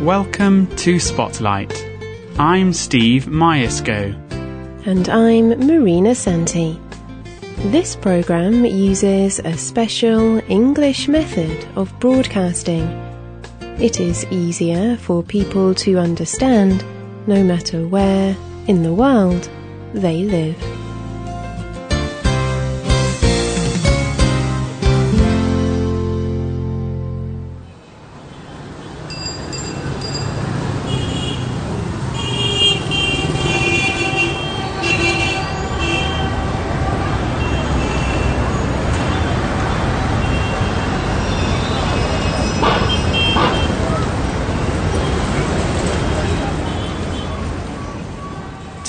Welcome to Spotlight. I'm Steve Myerscough. And I'm Marina Santee. This program uses a special English method of broadcasting. It is easier for people to understand no matter where in the world they live.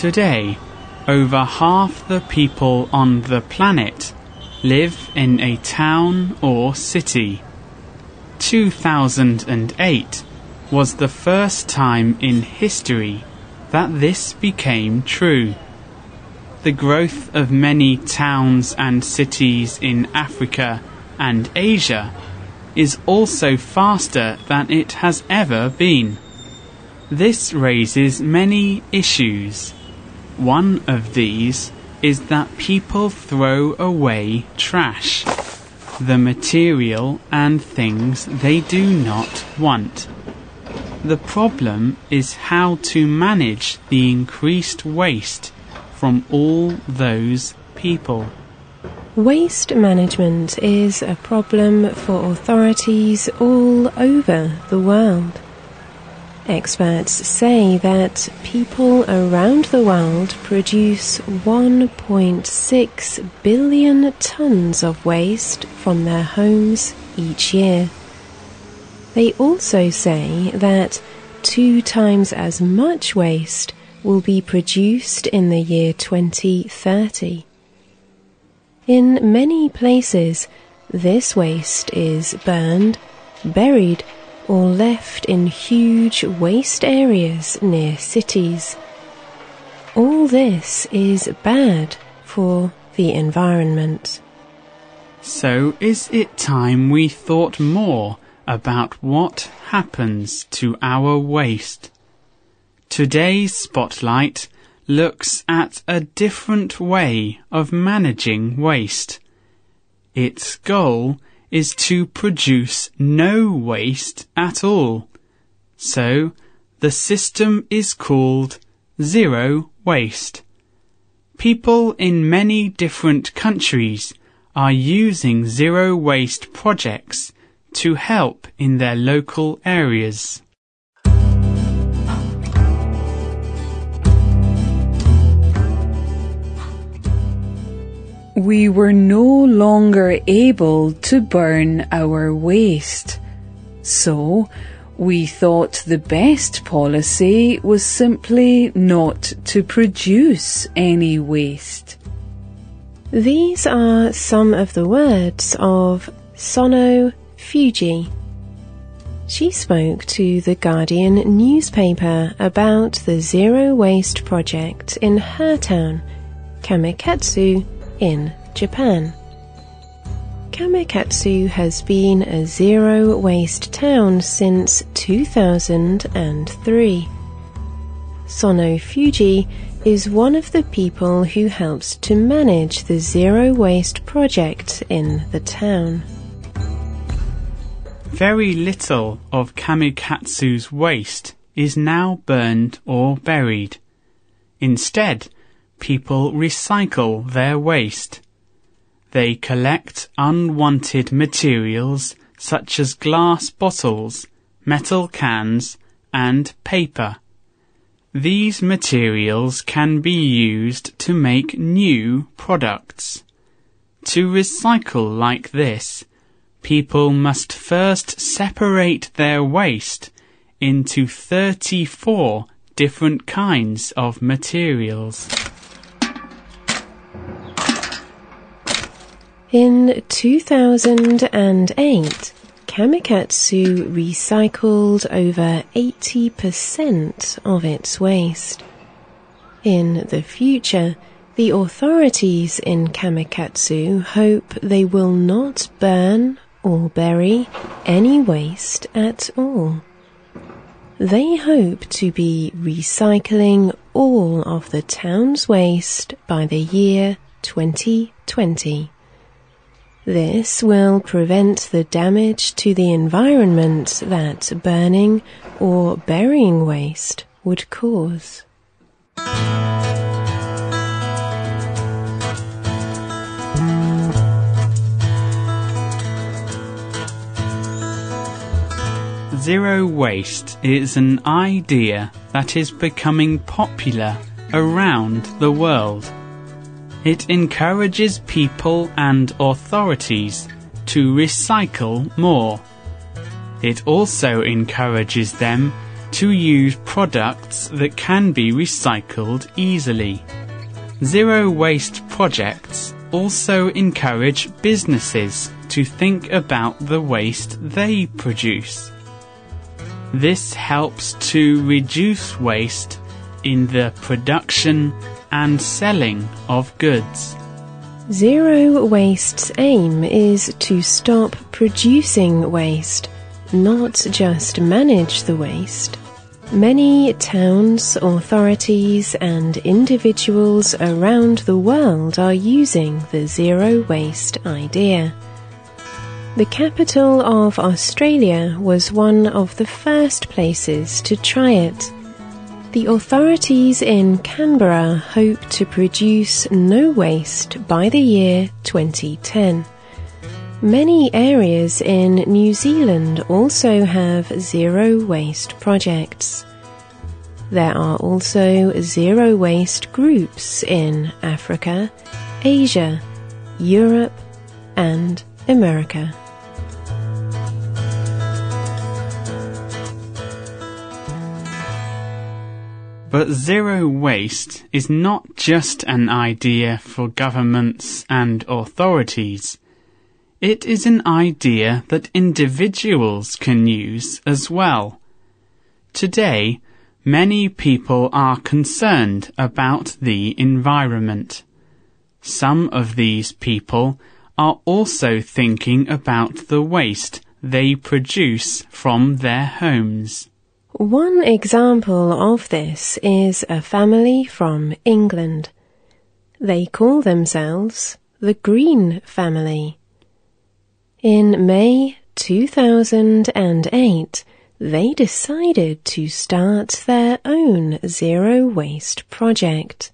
Today, over half the people on the planet live in a town or city. 2008 was the first time in history that this became true. The growth of many towns and cities in Africa and Asia is also faster than it has ever been. This raises many issues. One of these is that people throw away trash, the material and things they do not want. The problem is how to manage the increased waste from all those people. Waste management is a problem for authorities all over the world. Experts say that people around the world produce 1.6 billion tons of waste from their homes each year. They also say that two times as much waste will be produced in the year 2030. In many places, this waste is burned, buried, or left in huge waste areas near cities. All this is bad for the environment. So is it time we thought more about what happens to our waste? Today's spotlight looks at a different way of managing waste. Its goal is to produce no waste at all. So the system is called zero waste. People in many different countries are using zero waste projects to help in their local areas. We were no longer able to burn our waste. So, we thought the best policy was simply not to produce any waste. These are some of the words of Sono Fuji. She spoke to the Guardian newspaper about the Zero Waste project in her town, Kamikatsu, in Japan. Kamikatsu has been a zero waste town since 2003. Sono Fuji is one of the people who helps to manage the zero waste project in the town. Very little of Kamikatsu's waste is now burned or buried. Instead, people recycle their waste. They collect unwanted materials such as glass bottles, metal cans, and paper. These materials can be used to make new products. To recycle like this, people must first separate their waste into 34 different kinds of materials. In 2008, Kamikatsu recycled over 80% of its waste. In the future, the authorities in Kamikatsu hope they will not burn or bury any waste at all. They hope to be recycling all of the town's waste by the year 2020. This will prevent the damage to the environment that burning or burying waste would cause. Zero waste is an idea that is becoming popular around the world. It encourages people and authorities to recycle more. It also encourages them to use products that can be recycled easily. Zero waste projects also encourage businesses to think about the waste they produce. This helps to reduce waste in the production and selling of goods. Zero Waste's aim is to stop producing waste, not just manage the waste. Many towns, authorities, and individuals around the world are using the zero waste idea. The capital of Australia was one of the first places to try it. The authorities in Canberra hope to produce no waste by the year 2010. Many areas in New Zealand also have zero waste projects. There are also zero waste groups in Africa, Asia, Europe, and America. But zero waste is not just an idea for governments and authorities. It is an idea that individuals can use as well. Today, many people are concerned about the environment. Some of these people are also thinking about the waste they produce from their homes. One example of this is a family from England. They call themselves the Green Family. In May 2008, they decided to start their own zero waste project.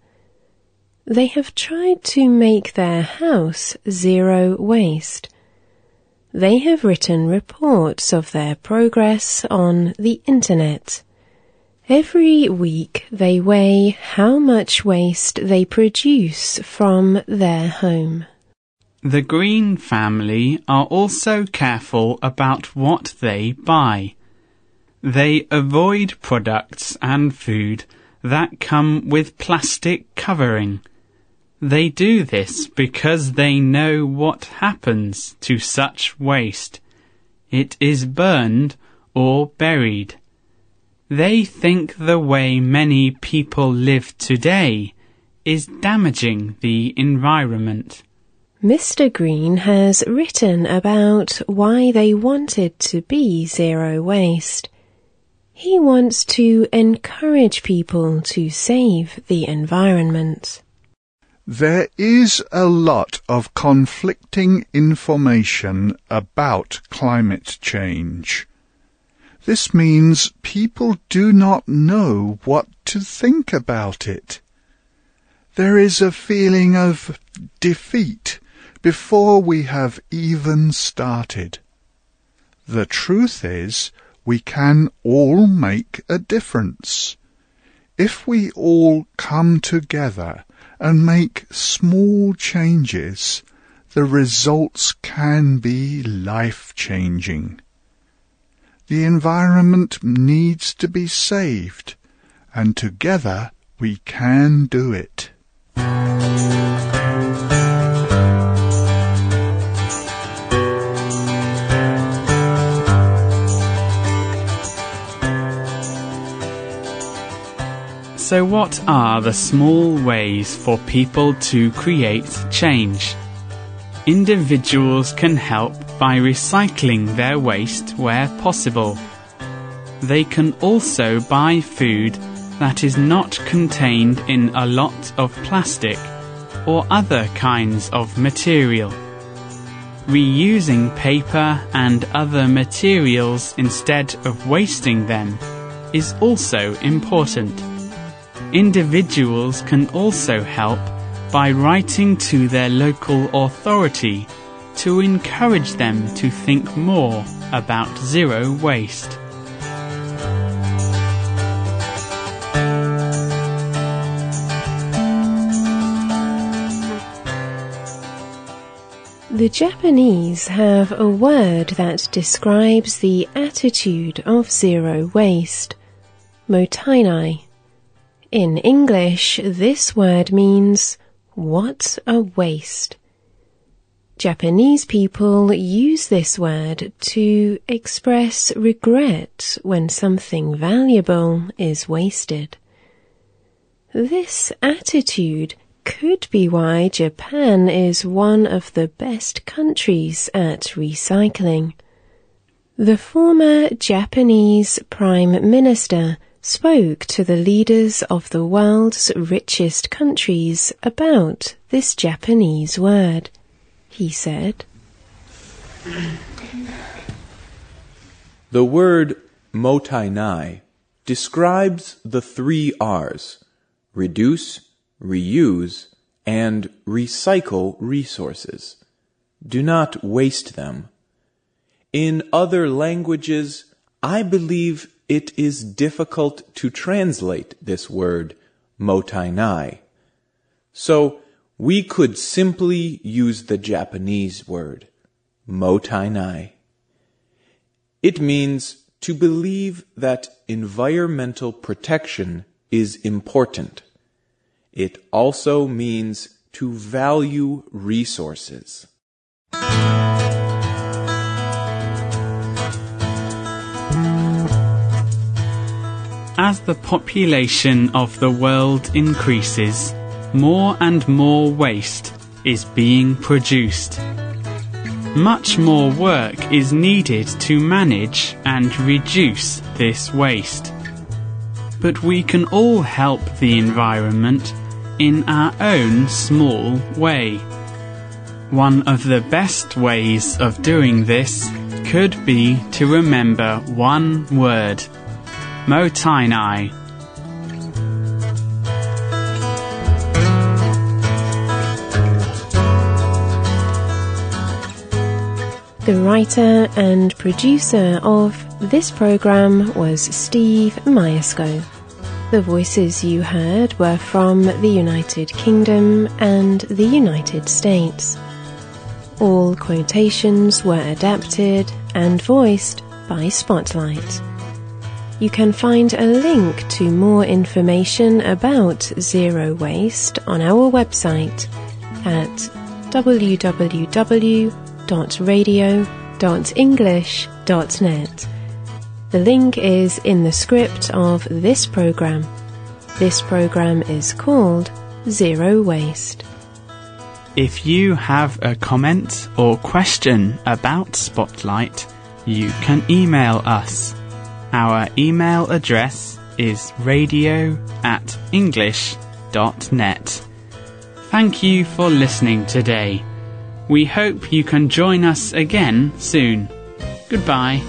They have tried to make their house zero waste they have written reports of their progress on the internet. Every week they weigh how much waste they produce from their home. The Green family are also careful about what they buy. They avoid products and food that come with plastic covering. They do this because they know what happens to such waste. It is burned or buried. They think the way many people live today is damaging the environment. Mr. Green has written about why they wanted to be zero waste. He wants to encourage people to save the environment. There is a lot of conflicting information about climate change. This means people do not know what to think about it. There is a feeling of defeat before we have even started. The truth is, we can all make a difference. If we all come together and make small changes, the results can be life changing. The environment needs to be saved, and together we can do it. So, what are the small ways for people to create change? Individuals can help by recycling their waste where possible. they can also buy food that is not contained in a lot of plastic or other kinds of material. Reusing paper and other materials instead of wasting them is also important. Individuals can also help by writing to their local authority to encourage them to think more about zero waste. The Japanese have a word that describes the attitude of zero waste, mottainai. In English, this word means what a waste. Japanese people use this word to express regret when something valuable is wasted. This attitude could be why Japan is one of the best countries at recycling. The former Japanese Prime Minister spoke to the leaders of the world's richest countries about this Japanese word. He said, The word mottainai describes the three R's reduce, reuse, and recycle resources. Do not waste them. In other languages, I believe it is difficult to translate this word, mottainai. So, we could simply use the Japanese word, mottainai. It means to believe that environmental protection is important. It also means to value resources. As the population of the world increases, more and more waste is being produced. Much more work is needed to manage and reduce this waste. But we can all help the environment in our own small way. One of the best ways of doing this could be to remember one word, mottainai. The writer and producer of this program was Steve Myerscough. The voices you heard were from the United Kingdom and the United States. All quotations were adapted and voiced by Spotlight. You can find a link to more information about zero waste on our website at www.radio.english.net. The link is in the script of this program. This program is called Zero Waste. If you have a comment or question about Spotlight, you can email us. Our email address is radio at english.net. Thank you for listening today. We hope you can join us again soon. Goodbye.